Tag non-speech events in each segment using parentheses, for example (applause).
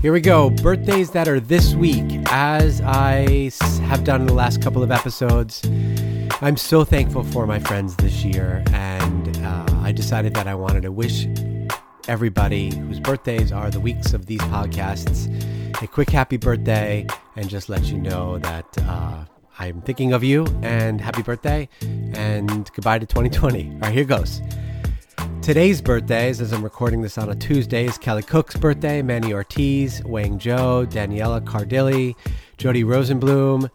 Here we go. Birthdays that are this week. As I have done in the last couple of episodes, I'm so thankful for my friends this year. And uh, I decided that I wanted to wish everybody whose birthdays are the weeks of these podcasts a quick happy birthday and just let you know that uh, I'm thinking of you and happy birthday and goodbye to 2020. All right, here goes. Today's birthdays, as I'm recording this on a Tuesday, is Kelly Cook's birthday, Manny Ortiz, Wang Zhou, Daniela Cardilli, Jody Rosenblum.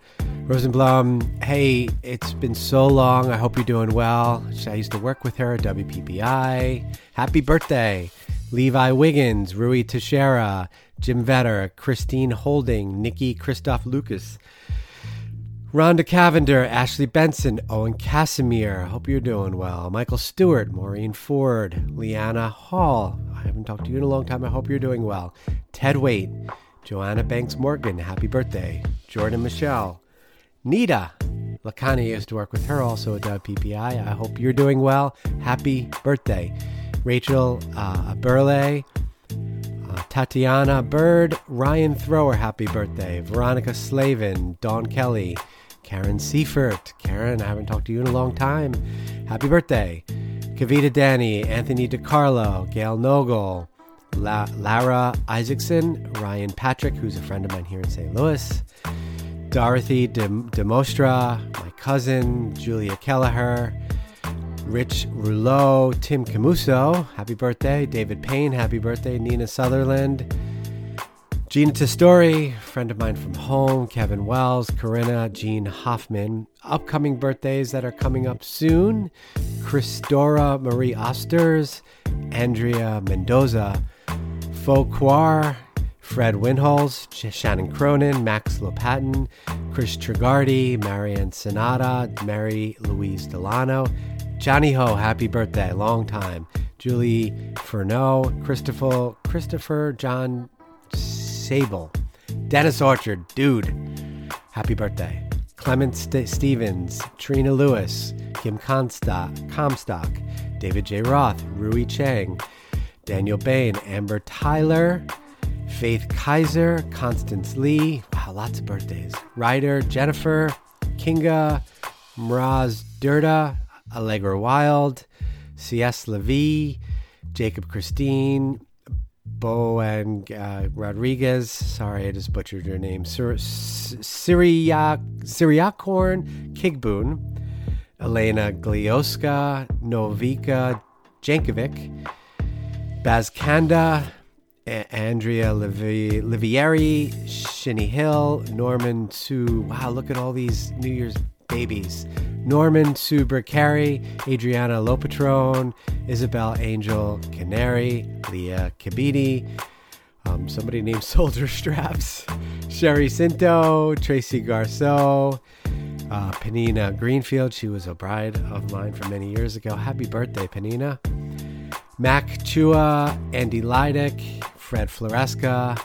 Rosenblum, hey, it's been so long. I hope you're doing well. I used to work with her at WPPI. Happy birthday. Levi Wiggins, Rui Teixeira, Jim Vetter, Christine Holding, Nikki Christoph Lucas, Rhonda Cavender, Ashley Benson, Owen Casimir. Hope you're doing well. Michael Stewart, Maureen Ford, Leanna Hall. I haven't talked to you in a long time. I hope you're doing well. Ted Waite, Joanna Banks Morgan. Happy birthday. Jordan Michelle, Nita. Lakani used to work with her also at WPPI. I hope you're doing well. Happy birthday. Rachel uh, Burley, uh, Tatiana Bird, Ryan Thrower, happy birthday. Veronica Slavin, Dawn Kelly, Karen Seifert. Karen, I haven't talked to you in a long time. Happy birthday. Kavita Danny, Anthony DiCarlo, Gail Nogel, La- Lara Isaacson, Ryan Patrick, who's a friend of mine here in St. Louis, Dorothy De- Demostra, my cousin, Julia Kelleher, Rich Rouleau, Tim Camuso, happy birthday. David Payne, happy birthday. Nina Sutherland, Gina Testori, friend of mine from home, Kevin Wells, Corinna, Jean Hoffman. Upcoming birthdays that are coming up soon Christora Marie Osters, Andrea Mendoza, Fauquar, Fred Winholz, Shannon Cronin, Max Lopatin, Chris Trigardi, Marianne Sonata, Mary Louise Delano, Johnny Ho, happy birthday, long time. Julie Furneaux, Christopher, Christopher John Sable, Dennis Orchard, dude, happy birthday. Clement St- Stevens, Trina Lewis, Kim Comstock, Comstock, David J. Roth, Rui Chang, Daniel Bain, Amber Tyler, Faith Kaiser, Constance Lee. Wow, lots of birthdays. Ryder, Jennifer, Kinga, Mraz Durda, Allegra Wild, C.S. Levy, Jacob Christine, Bo and uh, Rodriguez. Sorry, I just butchered your name. Syriac, Syriacorn Kigboon, Elena Glioska, Novika Jankovic, Bazkanda, A- Andrea Livi- Livieri, Shinny Hill, Norman Sue. Wow, look at all these New Year's babies. Norman Sue Carey, Adriana Lopatron, Isabel Angel Canary, Leah Kabidi, um, somebody named (laughs) Soldier Straps, Sherry Cinto, Tracy Garceau, uh, Panina Greenfield. She was a bride of mine for many years ago. Happy birthday, Panina. Mac Chua, Andy Leidick, Fred Floresca.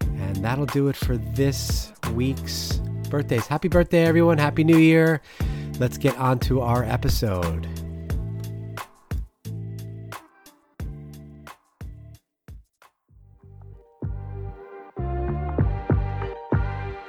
And that'll do it for this week's birthdays. Happy birthday, everyone. Happy New Year. Let's get on to our episode.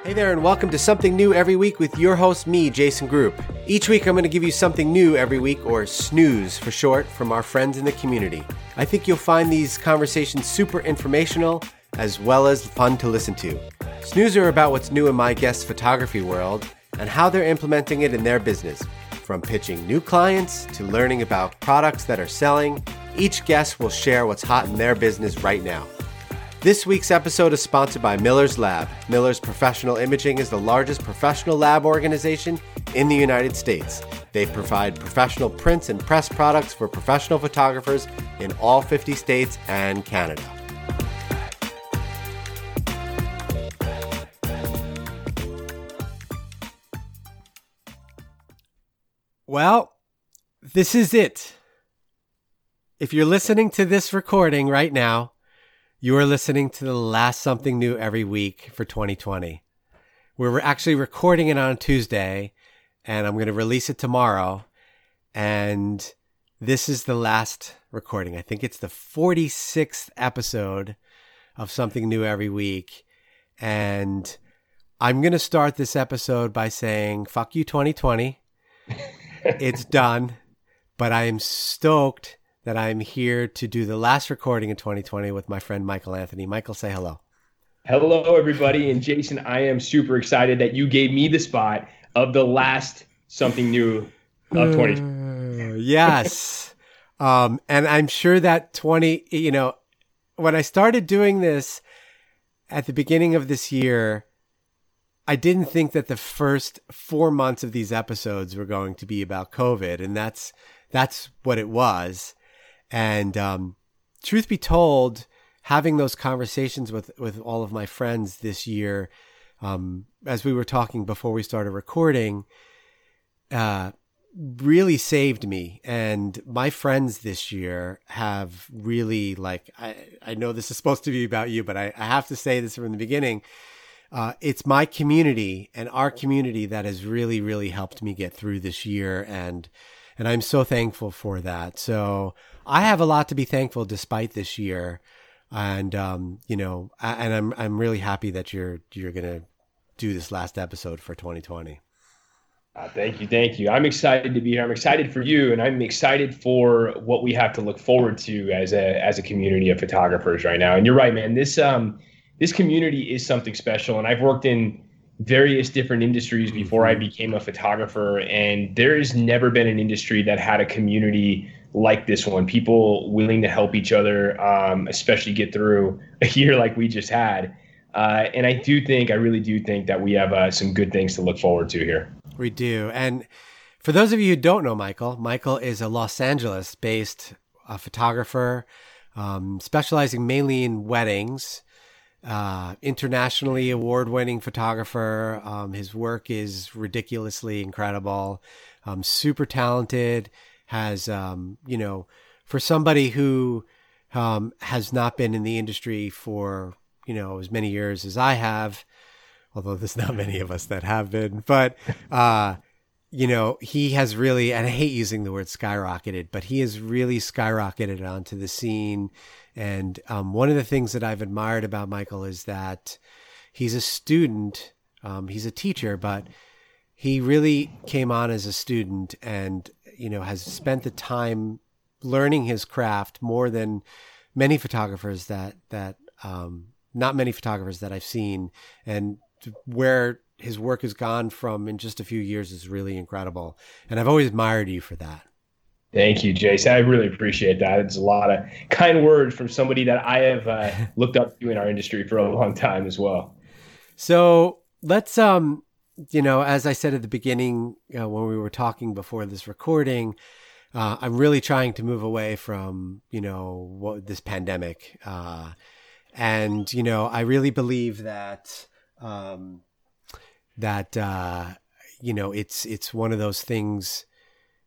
Hey there, and welcome to Something New Every Week with your host, me, Jason Groupp. Each week, I'm going to give you something new every week, or snooze for short, from our friends in the community. I think you'll find these conversations super informational as well as fun to listen to. Snooze are about what's new in my guest photography world and how they're implementing it in their business. From pitching new clients to learning about products that are selling, each guest will share what's hot in their business right now. This week's episode is sponsored by Miller's Lab. Miller's Professional Imaging is the largest professional lab organization in the United States. They provide professional prints and press products for professional photographers in all 50 states and Canada. Well, this is it. If you're listening to this recording right now, you are listening to the last something new every week for 2020. We're actually recording it on Tuesday and I'm going to release it tomorrow. And this is the last recording. I think it's the 46th episode of something new every week. And I'm going to start this episode by saying, fuck you, 2020. It's done. But I am stoked that I'm here to do the last recording in 2020 with my friend Michael Anthony. Michael, say hello. Hello, everybody. And Jason, I am super excited that you gave me the spot of the last something new of 2020. Uh, yes. um, and I'm sure that 20, you know, when I started doing this at the beginning of this year, I didn't think that the first four months of these episodes were going to be about COVID. And that's, that's what it was. And, um, truth be told, having those conversations with with all of my friends this year, um, as we were talking before we started recording, uh, really saved me. And my friends this year have really like I I know this is supposed to be about you, but I, I have to say this from the beginning. Uh, it's my community and our community that has really, really helped me get through this year, and and I'm so thankful for that. So I have a lot to be thankful despite this year and um, you know, and I'm I'm really happy that you're you're gonna do this last episode for 2020. Uh, thank you, thank you. I'm excited to be here. I'm excited for you, and I'm excited for what we have to look forward to as a as a community of photographers right now. And you're right, man. This um this community is something special, and I've worked in various different industries before I mm-hmm. became a photographer, and there has never been an industry that had a community like this one. People willing to help each other, um, especially get through a (laughs) year like we just had. Uh, and I do think, I really do think that we have uh, some good things to look forward to here. We do. And for those of you who don't know Michael, Michael is a Los Angeles based uh, photographer, um, specializing mainly in weddings. Uh, internationally award winning photographer. Um, his work is ridiculously incredible. Um, super talented has, um, you know, for somebody who um, has not been in the industry for, you know, as many years as I have, although there's not many of us that have been, but, uh, you know, he has really, and I hate using the word skyrocketed, but he has really skyrocketed onto the scene. And um, one of the things that I've admired about Michael is that he's a student, um, he's a teacher, but he really came on as a student and you know, has spent the time learning his craft more than many photographers that that um, not many photographers that I've seen, and where his work has gone from in just a few years is really incredible. And I've always admired you for that. Thank you, Jason. I really appreciate that. It's a lot of kind words from somebody that I have uh, (laughs) looked up to in our industry for a long time as well. So let's um you know, as I said at the beginning uh, when we were talking before this recording, uh, I'm really trying to move away from you know what, this pandemic, uh, and you know, I really believe that um, that uh, you know it's it's one of those things.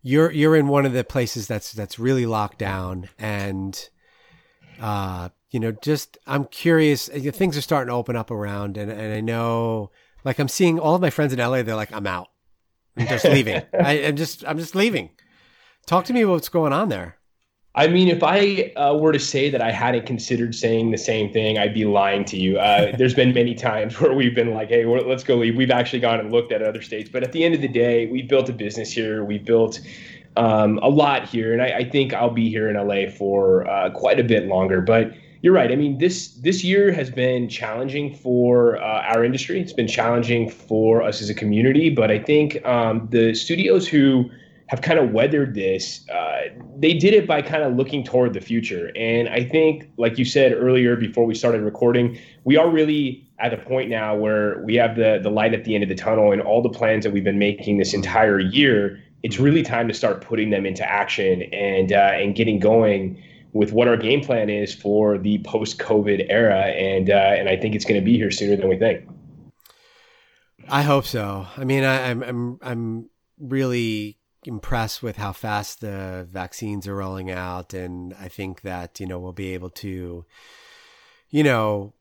You're you're in one of the places that's that's really locked down, and uh, you know, just I'm curious. Things are starting to open up around, and and I know like I'm seeing all of my friends in LA. They're like, I'm out. I'm just leaving. (laughs) I, am just, I'm just leaving. Talk to me about what's going on there. I mean, if I uh, were to say that I hadn't considered saying the same thing, I'd be lying to you. Uh, (laughs) there's been many times where we've been like, "Hey, let's go leave." We've actually gone and looked at other states, but at the end of the day, we built a business here. We built um, a lot here, and I, I, think I'll be here in LA for uh, quite a bit longer. But you're right. I mean, this this year has been challenging for uh, our industry. It's been challenging for us as a community. But I think um, the studios who have kind of weathered this, uh, they did it by kind of looking toward the future. And I think, like you said earlier before we started recording, we are really at a point now where we have the the light at the end of the tunnel, and all the plans that we've been making this entire year. It's really time to start putting them into action and uh, and getting going with what our game plan is for the post-COVID era, and uh, and I think it's going to be here sooner than we think. I hope so. I mean, I, I'm I'm I'm really impressed with how fast the vaccines are rolling out, and I think that you know we'll be able to, you know,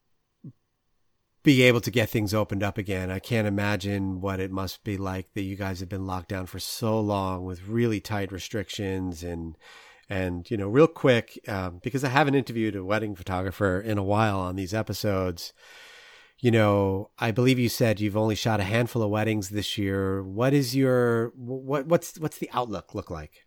be able to get things opened up again. I can't imagine what it must be like that you guys have been locked down for so long with really tight restrictions and And, you know, real quick, um, because I haven't interviewed a wedding photographer in a while on these episodes, you know, I believe you said you've only shot a handful of weddings this year. What is your what what's what's the outlook look like?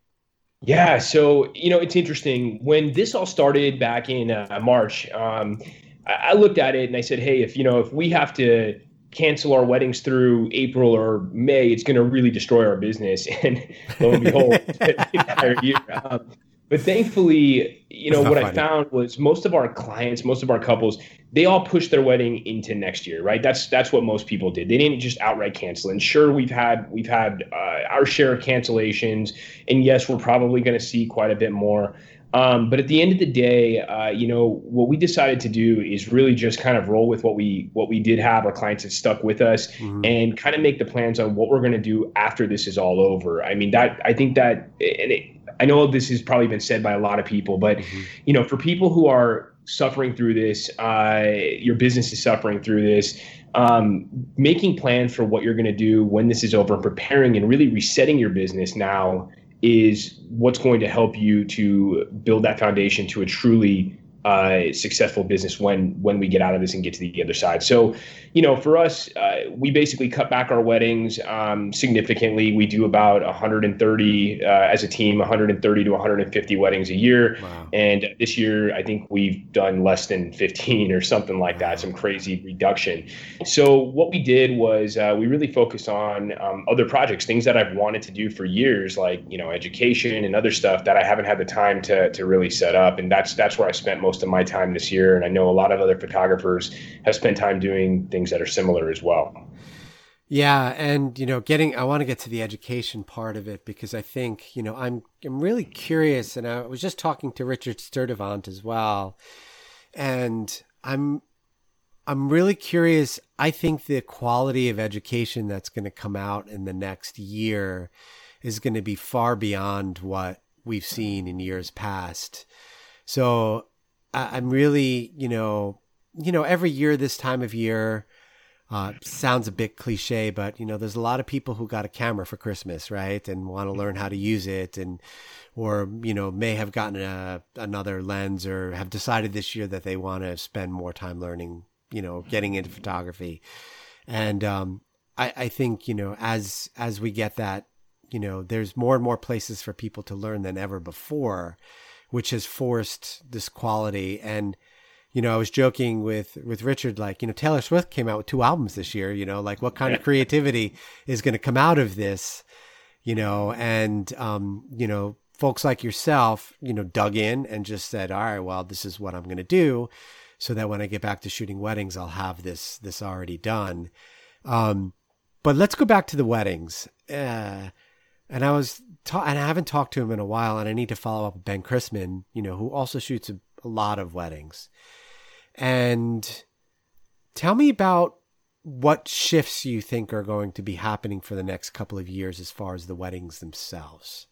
Yeah, so you know, it's interesting. When this all started back in uh, March, um, I, I looked at it and I said, "Hey, if you know, if we have to cancel our weddings through April or May, it's going to really destroy our business." (laughs) And lo and behold, (laughs) the entire year. Um, but thankfully, you know, what funny. I found was most of our clients, most of our couples, they all pushed their wedding into next year, right? That's that's what most people did. They didn't just outright cancel. And sure, we've had we've had uh, our share of cancellations, and yes, we're probably going to see quite a bit more. Um, but at the end of the day, uh, you know, what we decided to do is really just kind of roll with what we what we did have. Our clients had stuck with us, mm-hmm. and kind of make the plans on what we're going to do after this is all over. I mean, that I think that, and it, I know this has probably been said by a lot of people, but mm-hmm. you know, for people who are suffering through this, uh, your business is suffering through this. Um, making plans for what you're going to do when this is over, and preparing and really resetting your business now is what's going to help you to build that foundation to a truly uh, successful business when when we get out of this and get to the other side. So, you know, for us, uh, we basically cut back our weddings um, significantly. We do about 130 uh, as a team, 130 to 150 weddings a year. Wow. And this year, I think we've done less than 15 or something like that. Some crazy reduction. So what we did was uh, we really focused on um, other projects, things that I've wanted to do for years, like you know, education and other stuff that I haven't had the time to to really set up. And that's that's where I spent most most of my time this year. And I know a lot of other photographers have spent time doing things that are similar as well. Yeah, and you know, getting I want to get to the education part of it because I think, you know, I'm I'm really curious and I was just talking to Richard Sturdivant as well. And I'm I'm really curious. I think the quality of education that's going to come out in the next year is going to be far beyond what we've seen in years past. So I, am really, you know, you know, every year this time of year, uh, sounds a bit cliche, but you know, there's a lot of people who got a camera for Christmas, right, and want to learn how to use it, and or you know, may have gotten a, another lens, or have decided this year that they want to spend more time learning, you know, getting into photography, and um, I, I think you know, as as we get that, you know, there's more and more places for people to learn than ever before which has forced this quality. And, you know, I was joking with, with Richard, like, you know, Taylor Swift came out with two albums this year, you know, like what kind of (laughs) creativity is going to come out of this, you know, and, um, you know, folks like yourself, you know, dug in and just said, all right, well, this is what I'm going to do so that when I get back to shooting weddings, I'll have this, this already done. Um, but let's go back to the weddings. Uh, and I was ta- and I haven't talked to him in a while, and I need to follow up with Ben Chrisman, you know, who also shoots a, a lot of weddings. And tell me about what shifts you think are going to be happening for the next couple of years as far as the weddings themselves.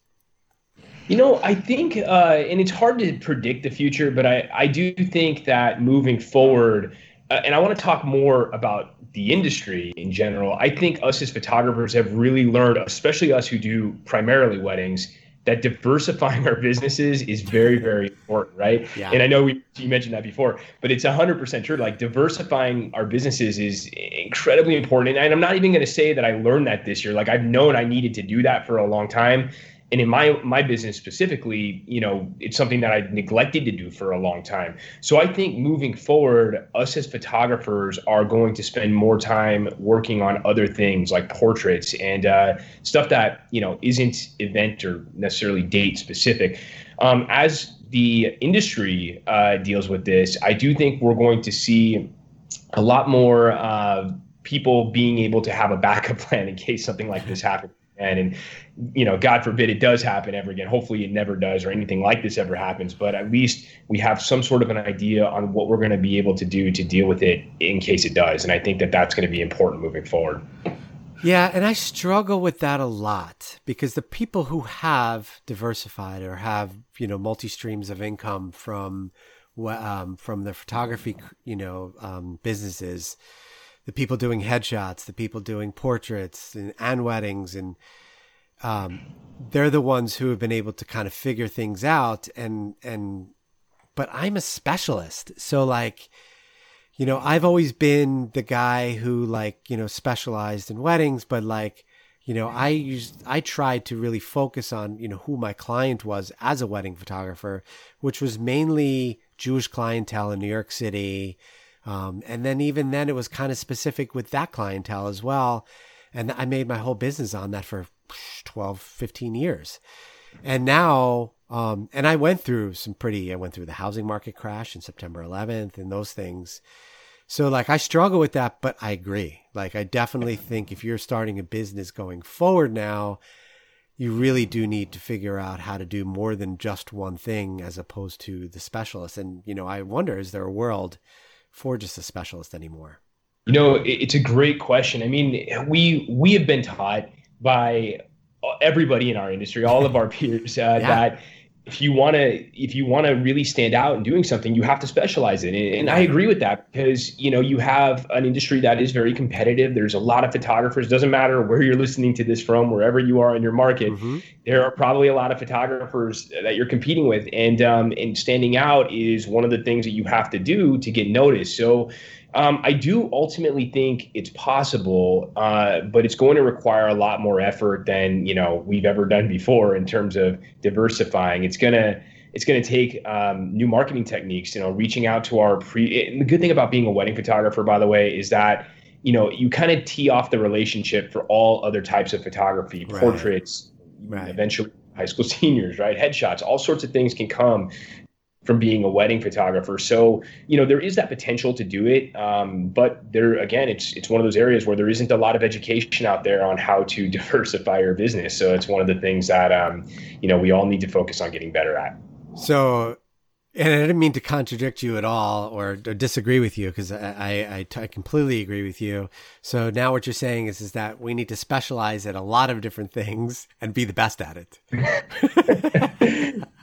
You know, I think, uh, and it's hard to predict the future, but I, I do think that moving forward, uh, and I want to talk more about the industry in general, I think us as photographers have really learned, especially us who do primarily weddings, that diversifying our businesses is very, very important, right? Yeah. And I know we, you mentioned that before, but it's 100% true. Like diversifying our businesses is incredibly important. And I'm not even going to say that I learned that this year. Like I've known I needed to do that for a long time and in my my business specifically you know it's something that i neglected to do for a long time. So i think moving forward us as photographers are going to spend more time working on other things like portraits and uh, stuff that you know isn't event or necessarily date specific. Um, as the industry uh, deals with this i do think we're going to see a lot more uh, people being able to have a backup (laughs) plan in case something like this happens and and you know god forbid it does happen ever again. Hopefully it never does or anything like this ever happens. But at least we have some sort of an idea on what we're going to be able to do to deal with it in case it does. And i think that that's going to be important moving forward. Yeah and i struggle with that a lot because the people who have diversified or have you know multi streams of income from um, from the photography you know um, businesses the people doing headshots, the people doing portraits and, and weddings, and um, they're the ones who have been able to kind of figure things out and and but I'm a specialist. So like you know, I've always been the guy who like, you know, specialized in weddings, but like, you know, I used I tried to really focus on, you know, who my client was as a wedding photographer, which was mainly Jewish clientele in New York City. Um, and then even then it was kind of specific with that clientele as well. And I made my whole business on that for 12, 15 years. And now, um, and I went through some pretty, I went through the housing market crash in September 11th and those things. So, like, I struggle with that, but I agree. Like, I definitely think if you're starting a business going forward now, you really do need to figure out how to do more than just one thing as opposed to the specialist. And, you know, I wonder is there a world for just a specialist anymore? You know, it's a great question. I mean, we we have been taught by everybody in our industry, all of our peers, uh, yeah. that if you want to if you want to really stand out in doing something you have to specialize in it. And i agree with that because you know you have an industry that is very competitive. There's a lot of photographers. Doesn't matter where you're listening to this from wherever you are in your market mm-hmm. there are probably a lot of photographers that you're competing with. And um, and standing out is one of the things that you have to do to get noticed. So um, I do ultimately think it's possible, uh, but it's going to require a lot more effort than you know we've ever done before in terms of diversifying. It's gonna it's going to take um, new marketing techniques. You know, reaching out to our pre. And the good thing about being a wedding photographer, by the way, is that you know you kind of tee off the relationship for all other types of photography, right. portraits, right. eventually high school (laughs) seniors, right? Headshots, all sorts of things can come from being a wedding photographer. So, you know, there is that potential to do it. Um, but there, again, it's, it's one of those areas where there isn't a lot of education out there on how to (laughs) diversify your business. So it's one of the things that, um, you know, we all need to focus on getting better at. So, and I didn't mean to contradict you at all or, or disagree with you because I, I, I, completely agree with you. So now what you're saying is, is that we need to specialize at a lot of different things and be the best at it. (laughs)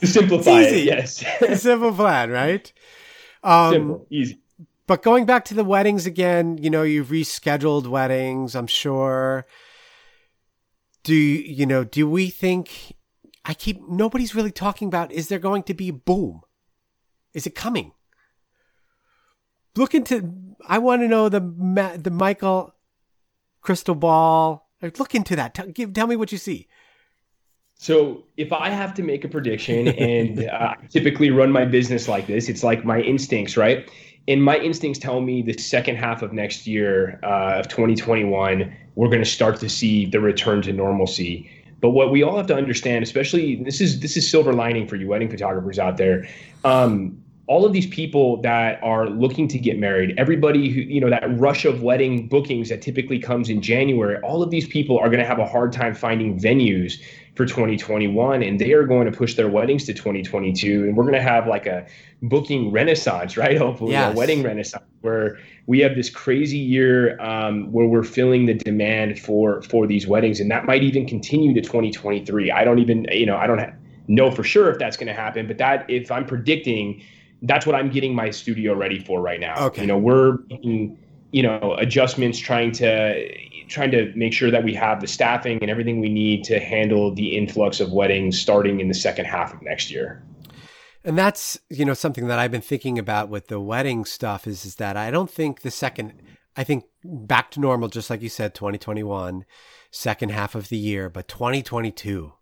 to simplify it, yes. simple plan, right? Um, Simple, easy. But going back to the weddings again, you know, you've rescheduled weddings, I'm sure. Do you, you know, do we think I keep nobody's really talking about is there going to be boom? Is it coming? Look into I want to know the the Michael crystal ball. Look into that. Tell, give, tell me what you see. So if I have to make a prediction, and (laughs) uh, I typically run my business like this, it's like my instincts, right? And my instincts tell me the second half of next year uh, of 2021, we're going to start to see the return to normalcy. But what we all have to understand, especially this is this is silver lining for you wedding photographers out there. Um, all of these people that are looking to get married, everybody who, you know, that rush of wedding bookings that typically comes in January, all of these people are going to have a hard time finding venues for 2021 and they are going to push their weddings to 2022 and we're going to have like a booking renaissance right (laughs) hopefully yes. a wedding renaissance where we have this crazy year um, where we're filling the demand for for these weddings and that might even continue to 2023 i don't even you know i don't know for sure if that's going to happen but that if i'm predicting that's what i'm getting my studio ready for right now okay you know we're making you know adjustments trying to trying to make sure that we have the staffing and everything we need to handle the influx of weddings starting in the second half of next year. And that's, you know, something that I've been thinking about with the wedding stuff is, is that I don't think the second, I think back to normal, just like you said, 2021, second half of the year, but 2022,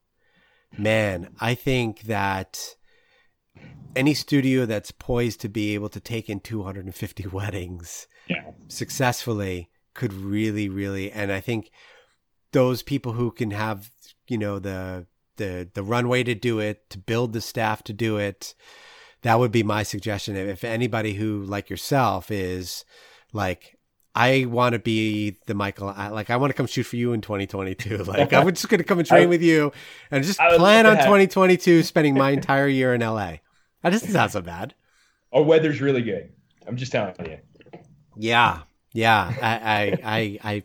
man, I think that any studio that's poised to be able to take in 250 (laughs) weddings yeah. successfully could really, really, and I think those people who can have, you know, the the the runway to do it, to build the staff to do it, that would be my suggestion. If anybody who, like yourself, is like, I want to be the Michael, like I want to come shoot for you in 2022. (laughs) Like I'm just going to come and train with you and just plan on 2022, spending my entire year in LA. That doesn't sound so bad. Our weather's really good. I'm just telling you. Yeah, yeah, I, I, I, I,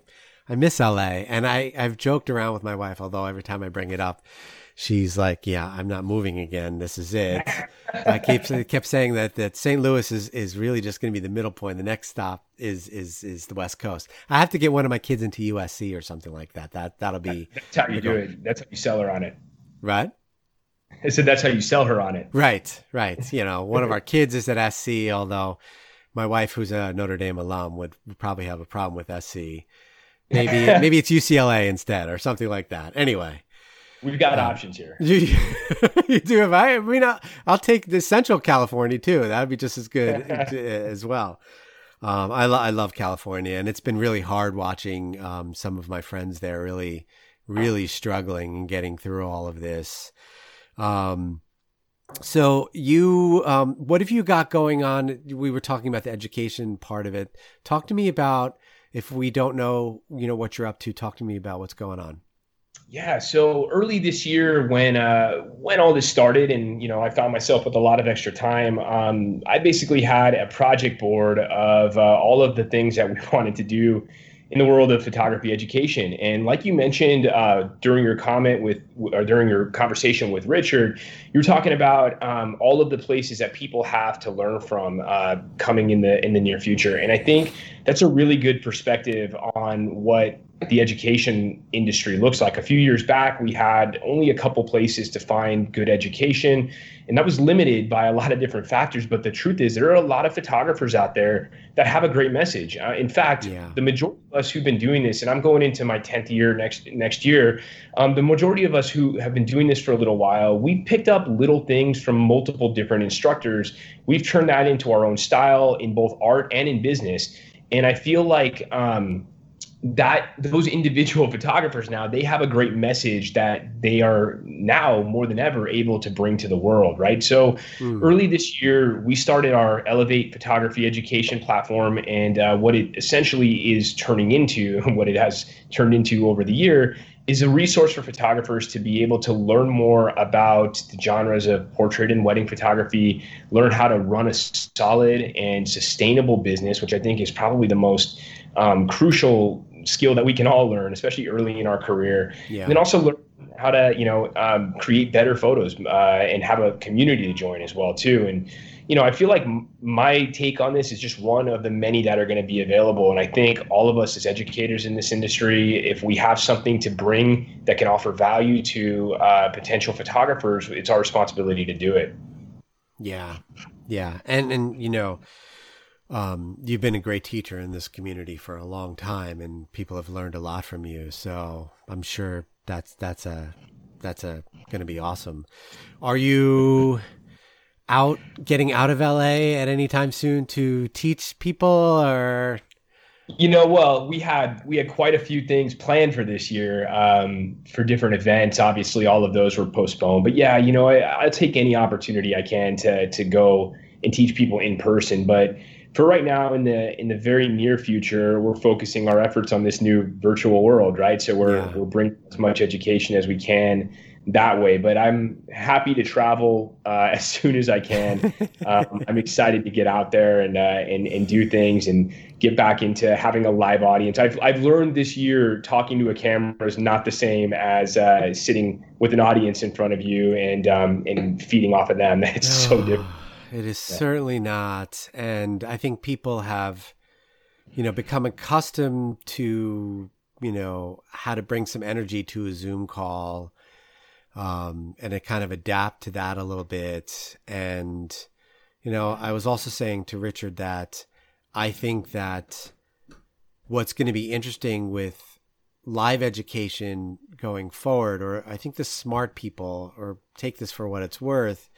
I miss LA, and I, I've joked around with my wife. Although every time I bring it up, she's like, "Yeah, I'm not moving again. This is it." I keep kept saying that that St. Louis is is really just going to be the middle point. The next stop is is is the West Coast. I have to get one of my kids into USC or something like that. That that'll be. That's how you do it. That's how you sell her on it. Right. I said that's how you sell her on it. Right, right. You know, one of (laughs) our kids is at SC, although my wife, who's a Notre Dame alum, would probably have a problem with SC. Maybe (laughs) maybe it's UCLA instead or something like that. Anyway, we've got um, options here. You, (laughs) you do. If I, I mean, I'll, I'll, take the Central California too. That would be just as good as well. Um, I, lo- I love California, and it's been really hard watching um, some of my friends there really, really struggling and getting through all of this. Um, so you, um, what have you got going on? We were talking about the education part of it. Talk to me about if we don't know, you know, what you're up to. Talk to me about what's going on. Yeah, so early this year, when uh, when all this started, and you know, I found myself with a lot of extra time. Um, I basically had a project board of uh, all of the things that we (laughs) wanted to do in the world of photography education. And like you mentioned uh, during your comment with, or during your conversation with Richard, you were talking about um, all of the places that people have to learn from uh, coming in the in the near future. And I think that's a really good perspective on what the education industry looks like. A few years back, we had only a couple places to find good education, and that was limited by a lot of different factors. But the truth is, there are a lot of photographers out there that have a great message. Uh, in fact, yeah. the majority of us who've been doing this, and I'm going into my 10th year next next year, um, the majority of us who have been doing this for a little while, we picked up little things from multiple different instructors. We've turned that into our own style in both art and in business. And I feel like um, that those individual (laughs) photographers now they have a great message that they are now more than ever able to bring to the world right so mm. early this year we started our elevate photography education platform and uh, what it essentially is turning into (laughs) what it has turned into over the year is a resource for photographers to be able to learn more about the genres of portrait and wedding photography, learn how to run a solid and sustainable business, which I think is probably the most um, crucial skill that we can all learn, especially early in our career. Yeah. And then also learn how to, you know, um, create better photos uh, and have a community to join as well too. And you know, I feel like my take on this is just one of the many that are going to be available. And I think all of us as educators in this industry, if we have something to bring that can offer value to uh, potential photographers, it's our responsibility to do it. Yeah, yeah, and and you know um, you've been a great teacher in this community for a long time, and people have learned a lot from you. So I'm sure that's that's a that's a going to be awesome. Are you out getting out of LA at any time soon to teach people, or? You know, well, we had we had quite a few things planned for this year um, for different events. Obviously, all of those were postponed. But yeah, you know, I, I'll take any opportunity I can to to go and teach people in person. But for right now in the in the very near future we're focusing our efforts on this new virtual world right? So we're yeah. we're bringing as much education as we can that way. But i'm happy to travel uh, (laughs) as soon as i can. (laughs) Um, i'm excited to get out there and, uh, and and do things and get back into having a live audience. I've, I've learned this year talking to a camera is not the same as uh, sitting with an audience in front of you and um, and feeding off of them. (laughs) It's so different it is yeah. certainly not. And I think people have, you know, become accustomed to, you know, how to bring some energy to a Zoom call um, and to kind of adapt to that a little bit. And, you know, I was also saying to Richard that I think that what's going to be interesting with live education going forward, or I think the smart people, or take this for what it's worth,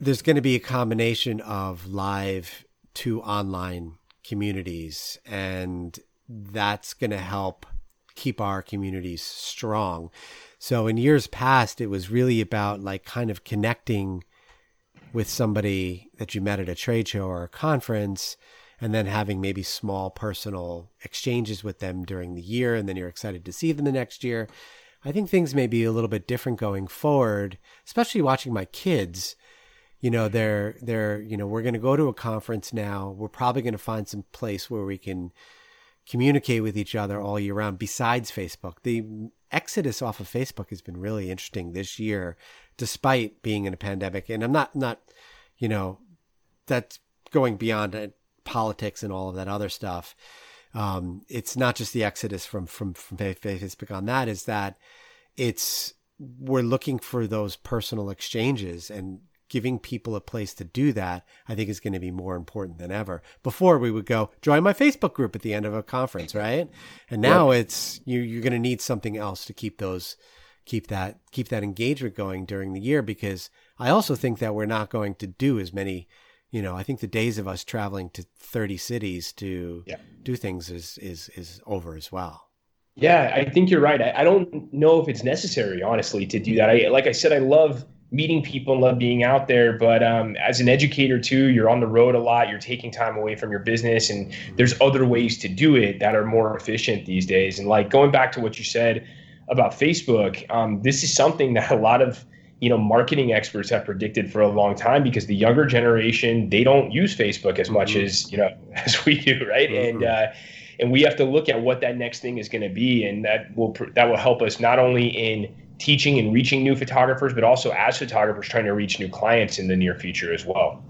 there's going to be a combination of live to online communities, and that's going to help keep our communities strong. So in years past, it was really about like kind of connecting with somebody that you met at a trade show or a conference and then having maybe small personal exchanges with them during the year and then you're excited to see them the next year. I think things may be a little bit different going forward, especially watching my kids you know they're they're you know we're going to go to a conference now we're probably going to find some place where we can communicate with each other all year round besides facebook the exodus off of Facebook has been really interesting this year, despite being in a pandemic. And I'm not not, you know, that's going beyond uh, politics and all of that other stuff. Um, it's not just the exodus from from from Facebook on that. Is that it's we're looking for those personal exchanges and giving people a place to do that, I think is going to be more important than ever. Before we would go join my Facebook group at the end of a conference, right? And now yep. it's you, you're going to need something else to keep those, keep that, keep that engagement going during the year. Because I also think that we're not going to do as many, you know, I think the days of us traveling to 30 cities to yeah. do things is, is, is over as well. Yeah, I think you're right. I, I don't know if it's necessary, honestly, to do that. I, like I said, I love meeting people and love being out there. But um, as an educator too, you're on the road a lot. You're taking time away from your business, and there's other ways to do it that are more efficient these days. And like going back to what you said about Facebook, um, this is something (laughs) that a lot of you know marketing experts have predicted for a long time because the younger generation they don't use Facebook as much mm-hmm. as you know (laughs) as we do, right? Mm-hmm. And uh, and we have to look at what that next thing is going to be, and that will that will help us not only in teaching and reaching new photographers, but also as photographers trying to reach new clients in the near future as well.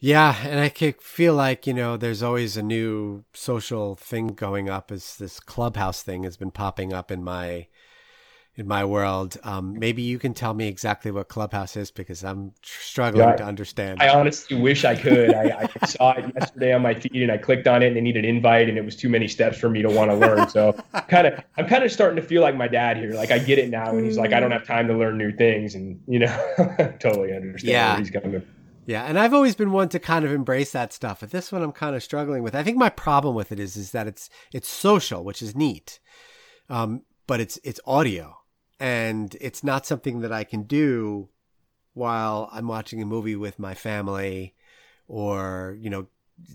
Yeah, and I feel like you know there's always a new social thing going up. As this clubhouse thing has been popping up in my in my world. Um, maybe you can tell me exactly what Clubhouse is because I'm struggling yeah, to understand. I honestly wish I could. I, I, (laughs) saw it yesterday on my feed and I clicked on it and they needed an invite and it was too many steps for me to want to learn. So (laughs) kind of, I'm kind of starting to feel like my dad here. Like I get it now and he's like, I don't have time to learn new things and you know, (laughs) totally understand yeah. where he's coming. Yeah, and I've always been one to kind of embrace that stuff. But this one I'm kind of struggling with. I think my problem with it is is that it's it's social, which is neat. Um, but it's it's audio and it's not something that I can do while I'm watching a movie with my family or, you know,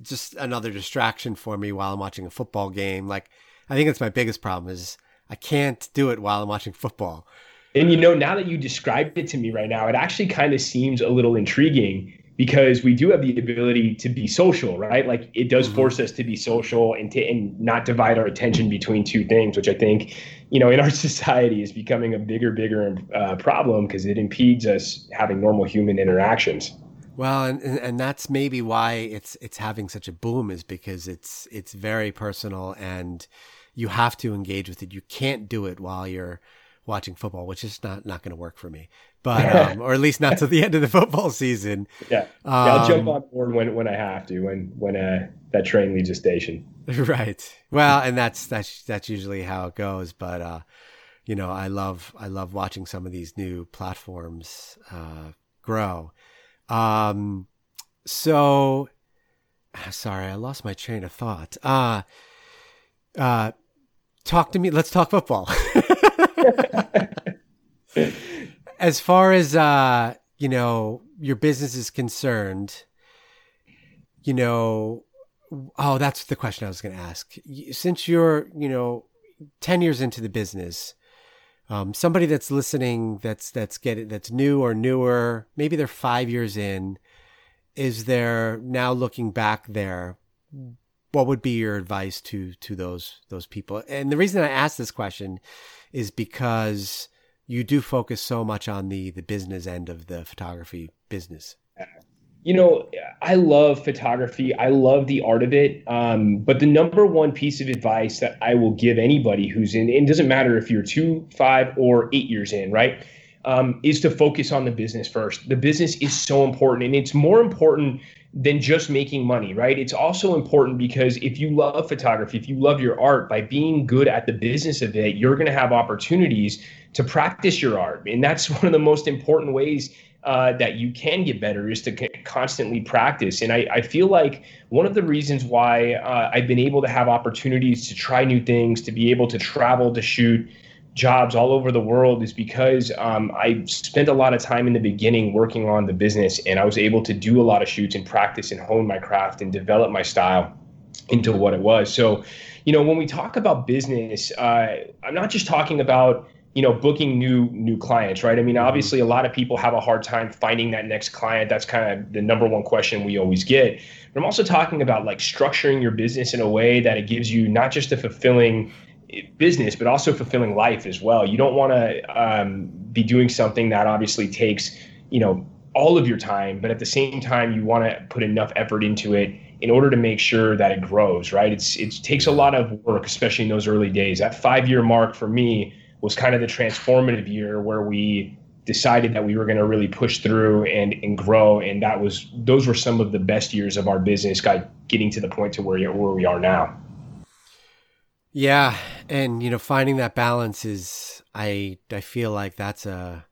just another distraction for me while I'm watching a football game. Like, I think that's my biggest problem is I can't do it while I'm watching football. And you know, now that you described it to me right now, it actually kind of seems a little intriguing because we do have the ability to be social, right? Like it does mm-hmm. force us to be social and to and not divide our attention between two things, which I think, you know, in our (laughs) society is becoming a bigger, bigger uh, problem because it impedes us having normal human interactions. Well, and, and that's maybe why it's it's having such a boom is because it's it's very personal and you have to engage with it. You can't do it while you're watching football, which is not not going to work for me. But um, or at least not to the end of the football season. (laughs) Yeah, yeah I'll jump um, on board when when I have to when when uh, that train leaves a station. (laughs) Right. Well, and that's that's that's usually how it goes. But uh, you know, I love I love watching some of these new platforms uh, grow. Um, so sorry, I lost my train of thought. Uh, uh, talk to me. Let's talk football. (laughs) as far as uh, you know, your business is concerned, you know, oh, that's the question I was going to ask. Since you're, you know, ten years into the business, um, somebody that's listening, that's that's getting that's new or newer, maybe they're five years in, is there now looking back there? What would be your advice to to those those people? And the reason I ask this question is because you do focus so much on the the business end of the photography business. You know, I love photography. I love the art of it. Um, but the number one piece of advice that I will give anybody who's in, it doesn't matter if you're two, five, or eight years in, right? Um, is to focus on the business first. The business is so important, and it's more important than just making money, right? It's also important because if you love photography, if you love your art, by being good at the business of it, you're going to have opportunities to practice your art. And that's (laughs) one of the most important ways uh, that you can get better is to constantly practice. And I, I, feel like one of the reasons why uh, I've been able to have opportunities to try new things, to be able to travel to shoot, jobs all over the world is because um, I spent a lot of time in the beginning working on the business and I was able to do a lot of shoots and practice and hone my craft and develop my style into what it was. So, you know, when we talk about business, uh, I'm not just talking about you know booking new new clients right? I mean obviously a lot of people have a hard time finding that next client. That's kind of the number one question we always get. But i'm also talking about like structuring your business in a way that it gives you not just a fulfilling business, but also fulfilling life as well. You don't want to um, be doing something that obviously takes, you know, all of your time, but at the same time, you want to put enough effort into it in order to make sure that it grows. Right? It's it takes a lot of work, especially in those early days. That five year mark for me was kind of the transformative year where we decided that we were going to really push through and and grow, and that was those were some of the best years of our business, got getting to the point to where where we are now. Yeah, and you know, finding that balance is I I feel like that's a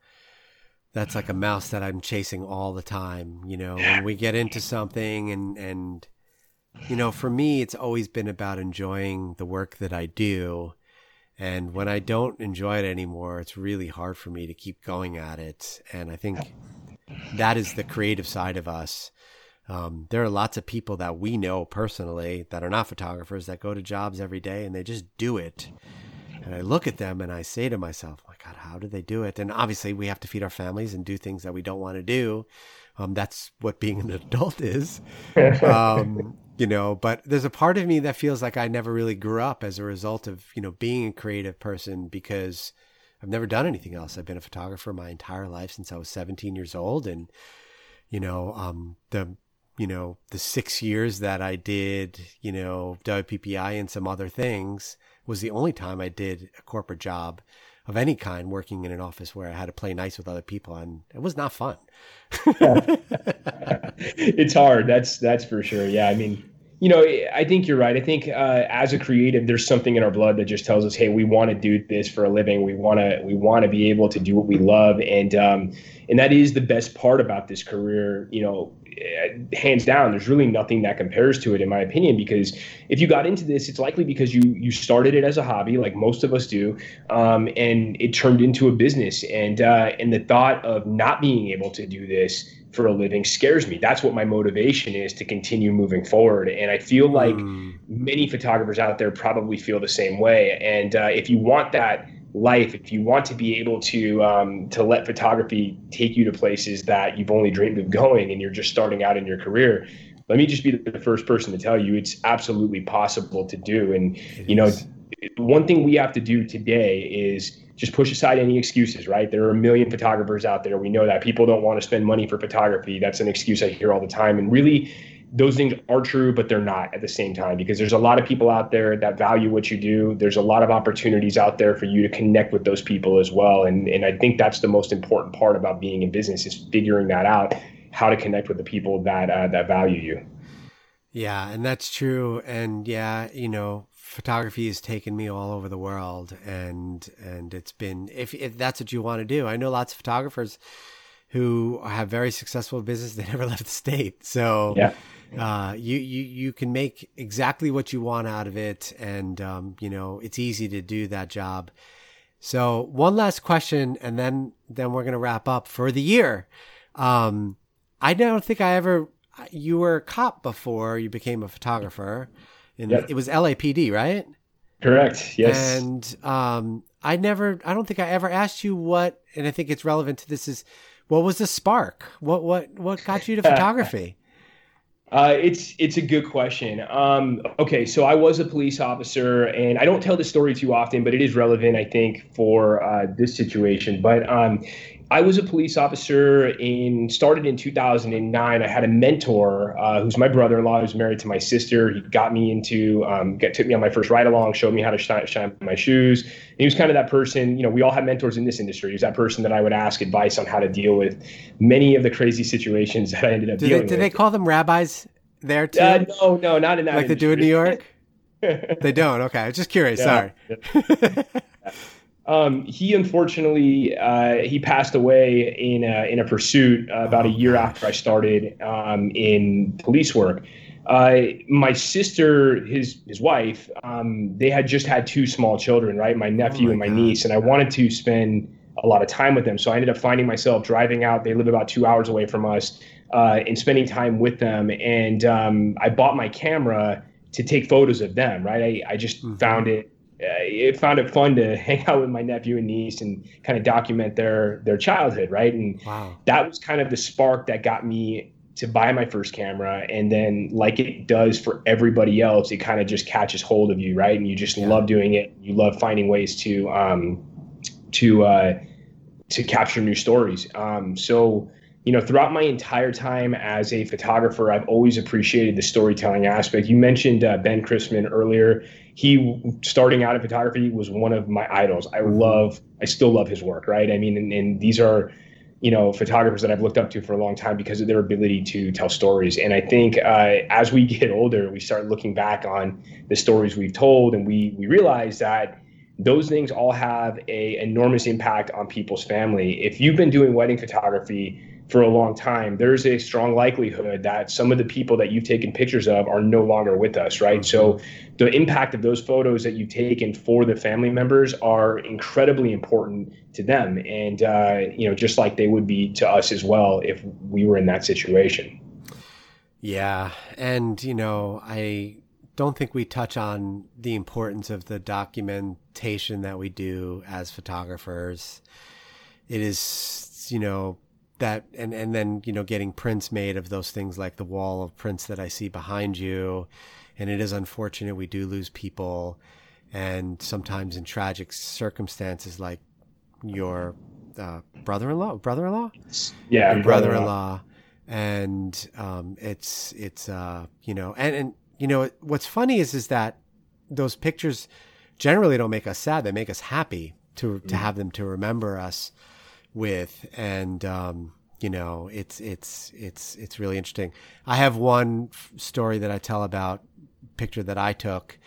that's like a mouse that I'm chasing all the time. You know, when we get into something and and you know, for me, it's always been about enjoying the work that I do. And when I don't enjoy it anymore, it's really hard for me to keep going at it. And I think that is the creative side of us. Um, there are lots of people that we know personally that are not photographers that go to jobs every day and they just do it. And I look at them and I say to myself, my God, how do they do it? And obviously, we have to feed our families and do things that we don't want to do. Um, that's what being an (laughs) adult is. (laughs) Um, you know, but there's a part of me that feels like I never really grew up as a result of, you know, being a creative person because I've never done anything else. I've been a photographer my entire life since I was 17 years old. And, you know, um, the you know, the six years that I did, you know, WPPI and some other things was the only time I did a corporate job of any kind working in an office where I had to play nice with other people and it was not fun. (laughs) it's hard. That's that's for sure. Yeah, I mean, you know, I think you're right. I think uh, as a creative, there's something in our blood that just tells us, "Hey, we want to do this for a living. We want to we want to be able to do what we love." And um, and that is the best part about this career. You know, hands down, there's really nothing that compares to it, in my opinion. Because if you got into this, it's likely because you you started it as a hobby, like most of us do, um, and it turned into a business. And uh, and the thought of not being able to do this for a living scares me. That's what my motivation is to continue moving forward. And I feel like mm. many photographers out there probably feel the same way. And uh, if you want that life, if you want to be able to um, to let photography take you to places that you've only dreamed of going, and you're just starting out in your career, let me just be the first person to tell you it's absolutely possible to do. And it you is. know, one thing we have to do today is just push aside any excuses, right? There are a million photographers out there. We know that people don't want to spend money for photography. That's an excuse I hear all the time. And really, those things are true, but they're not at the same time because there's a lot of people out there that value what you do. There's a lot of opportunities out there for you to connect with those people as well. And and I think that's the most important part about being in business is figuring that out, how to connect with the people that uh, that value you. Yeah, and that's true. And yeah, you know, photography has taken me all over the world, and and it's been if if that's what you want to do. I know lots of photographers who have very successful business. (laughs) They never left the state, so yeah uh, you, you, you can make exactly what you want out of it. And, um, you know, it's easy to do that job. So one last question, and then, then we're going to wrap up for the year. Um, I don't think I ever, you were a cop before you became a photographer and yep. it was LAPD, right? Correct. Yes. And, um, I never, I don't think I ever asked you what, and I think it's relevant to this is, what was the spark? What, what, what got you to (laughs) photography? Uh, it's it's a good question. Um, okay, so I was a police officer, and I don't tell this story too often, but it is relevant, I think, for uh, this situation. But um, I was a police officer in started in 2009. I had a mentor uh, who's my brother-in-law, who's married to my sister. He got me into, um, get, took me on my first ride along, showed me how to shine, shine my shoes. And he was kind of that person. You know, we all have mentors in this industry. He was that person that I would ask advice on how to deal with many of the crazy situations that I ended up do dealing they, do with. they call them rabbis there too? Uh, no, no, not in that. Like industry. they do in New York. (laughs) they don't. Okay, just curious. Yeah. Sorry. (laughs) Um, he unfortunately uh, he passed away in a, in a pursuit uh, about a oh, year after I started um, in police work. Uh, my sister, his his wife, um, they had just had two small children, right? My nephew oh my and my God. niece, and I wanted to spend a lot of time with them. So I ended up finding myself driving out. They live about two hours away from us, uh, and spending time with them. And um, I bought my camera to take photos of them. Right? I, I just mm-hmm. found it I found it fun to (laughs) hang out with my nephew and niece and kind of document their their childhood, right? And wow. that was kind of the spark that got me to buy my first camera and then like it does for everybody else it kind of just catches hold of you right and you just yeah. love doing it you love finding ways to um to uh to capture new stories um so you know throughout my entire time as a photographer i've always appreciated the storytelling aspect you mentioned uh, ben chrisman earlier he starting out in photography was one of my idols i mm-hmm. love i still love his work right i mean and, and these are you know photographers that I've looked up to for a long time because of their ability to tell stories. And I think uh, as we (laughs) get older, we start looking back on the stories we've told, and we we realize that those things all have a enormous impact on people's family. If you've been doing wedding photography for a long time, there's a strong likelihood that some of the people that you've taken pictures of are no longer with us, right? So the impact of those photos that you've taken for the family members are incredibly important to them. And, uh, you know, just like they would be to us as well if we were in that situation. Yeah. And, you know, I don't think we touch on the importance of the documentation that we do as photographers. It is, you know, that and and then you know getting prints made of those things like the wall of prints that I see behind you. And it is unfortunate we do lose people. And sometimes in tragic circumstances like your uh, brother-in-law brother-in-law? Yeah your brother-in-law. and um, it's it's uh, you know and and you know what's funny is is that those pictures generally don't make us sad. They make us happy to to mm. have them to remember us with, and um, you know, it's it's it's it's really interesting. I have one story that I tell about picture that I took.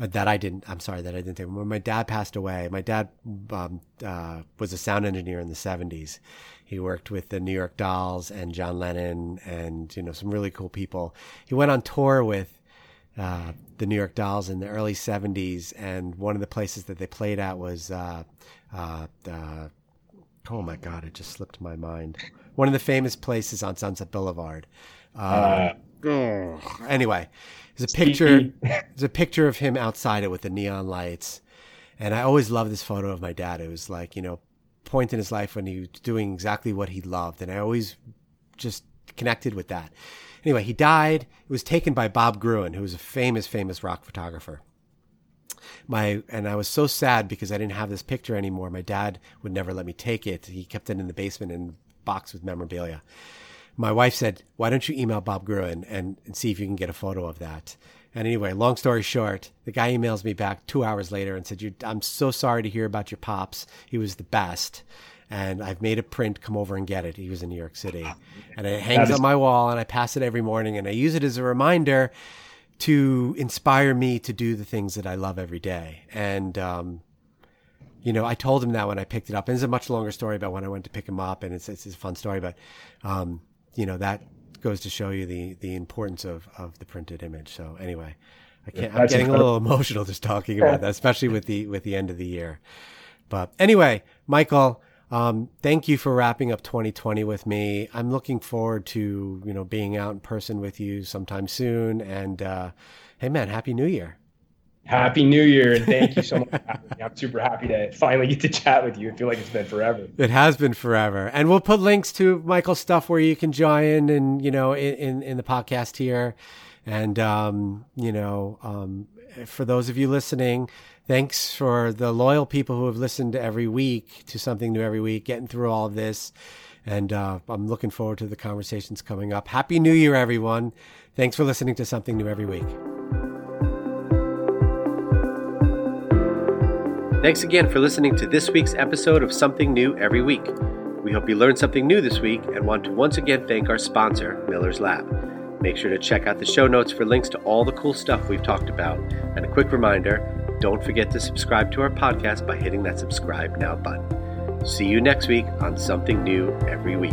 Uh, that I didn't. I'm sorry that I didn't take. When my dad passed away, my dad um, uh, was a sound engineer in the '70s. He worked with the New York Dolls and John Lennon, and you know some really cool people. He went on tour with uh, the New York Dolls in the early '70s, and one of the places that they played at was uh, uh, oh my god, it just slipped my mind. One of the famous places on Sunset Boulevard. Uh, uh, anyway, there's a picture. there's a picture of him outside it with the neon lights, and I always loved this photo of my dad. It was like you know, point in his life when he was doing exactly what he loved, and I always just connected with that. Anyway, he died. It was taken by Bob Gruen, who was a famous, famous rock photographer my and I was so sad because I didn't have this picture anymore. My dad would never let me take it. He kept it in the basement in a box with memorabilia. My wife said, "Why don't you email Bob Gruen and, and see if you can get a photo of that?" And anyway, long story short, the guy emails me back two hours later and said, "I'm so sorry to hear about your pops. He was the best." and I've made a print. Come over and get it. He was in New York City, and it hangs is- on my wall, and I pass it every morning, and I use it as a reminder to inspire me to do the things that I love every day. And, um, you know, I told him that when I picked it up. And it's a much longer story about when I went to pick him up, and it's it's, a fun story. But, um, you know, that goes to show you the the importance of of the printed image. So anyway, I can't. I'm getting a little emotional just talking about that, especially with the with the end of the year. But anyway, Michael, um, thank you for wrapping up 2020 with me. I'm looking forward to you know being out in person with you sometime soon. And uh, hey, man, happy New Year! Happy New Year, and thank you so (laughs) much. I'm super happy to finally get to chat with you. I feel like it's been forever. It has been forever, and we'll put links to Michael's stuff where you can join, and you know, in in, in the podcast here, and um, you know, um, for those of you listening thanks for the loyal people who have listened every week to something new every week, getting through all of this. And uh, I'm looking forward to the conversations coming up. Happy New Year, everyone. Thanks for listening to Something New Every Week. Thanks again for listening to this week's episode of Something New Every Week. We hope you learned something new this week and want to once again thank our sponsor, Miller's Lab. Make sure to check out the show notes for links to all the cool stuff we've talked about. And a quick reminder don't forget to subscribe to our podcast by hitting that subscribe now button. See you next week on Something New Every Week.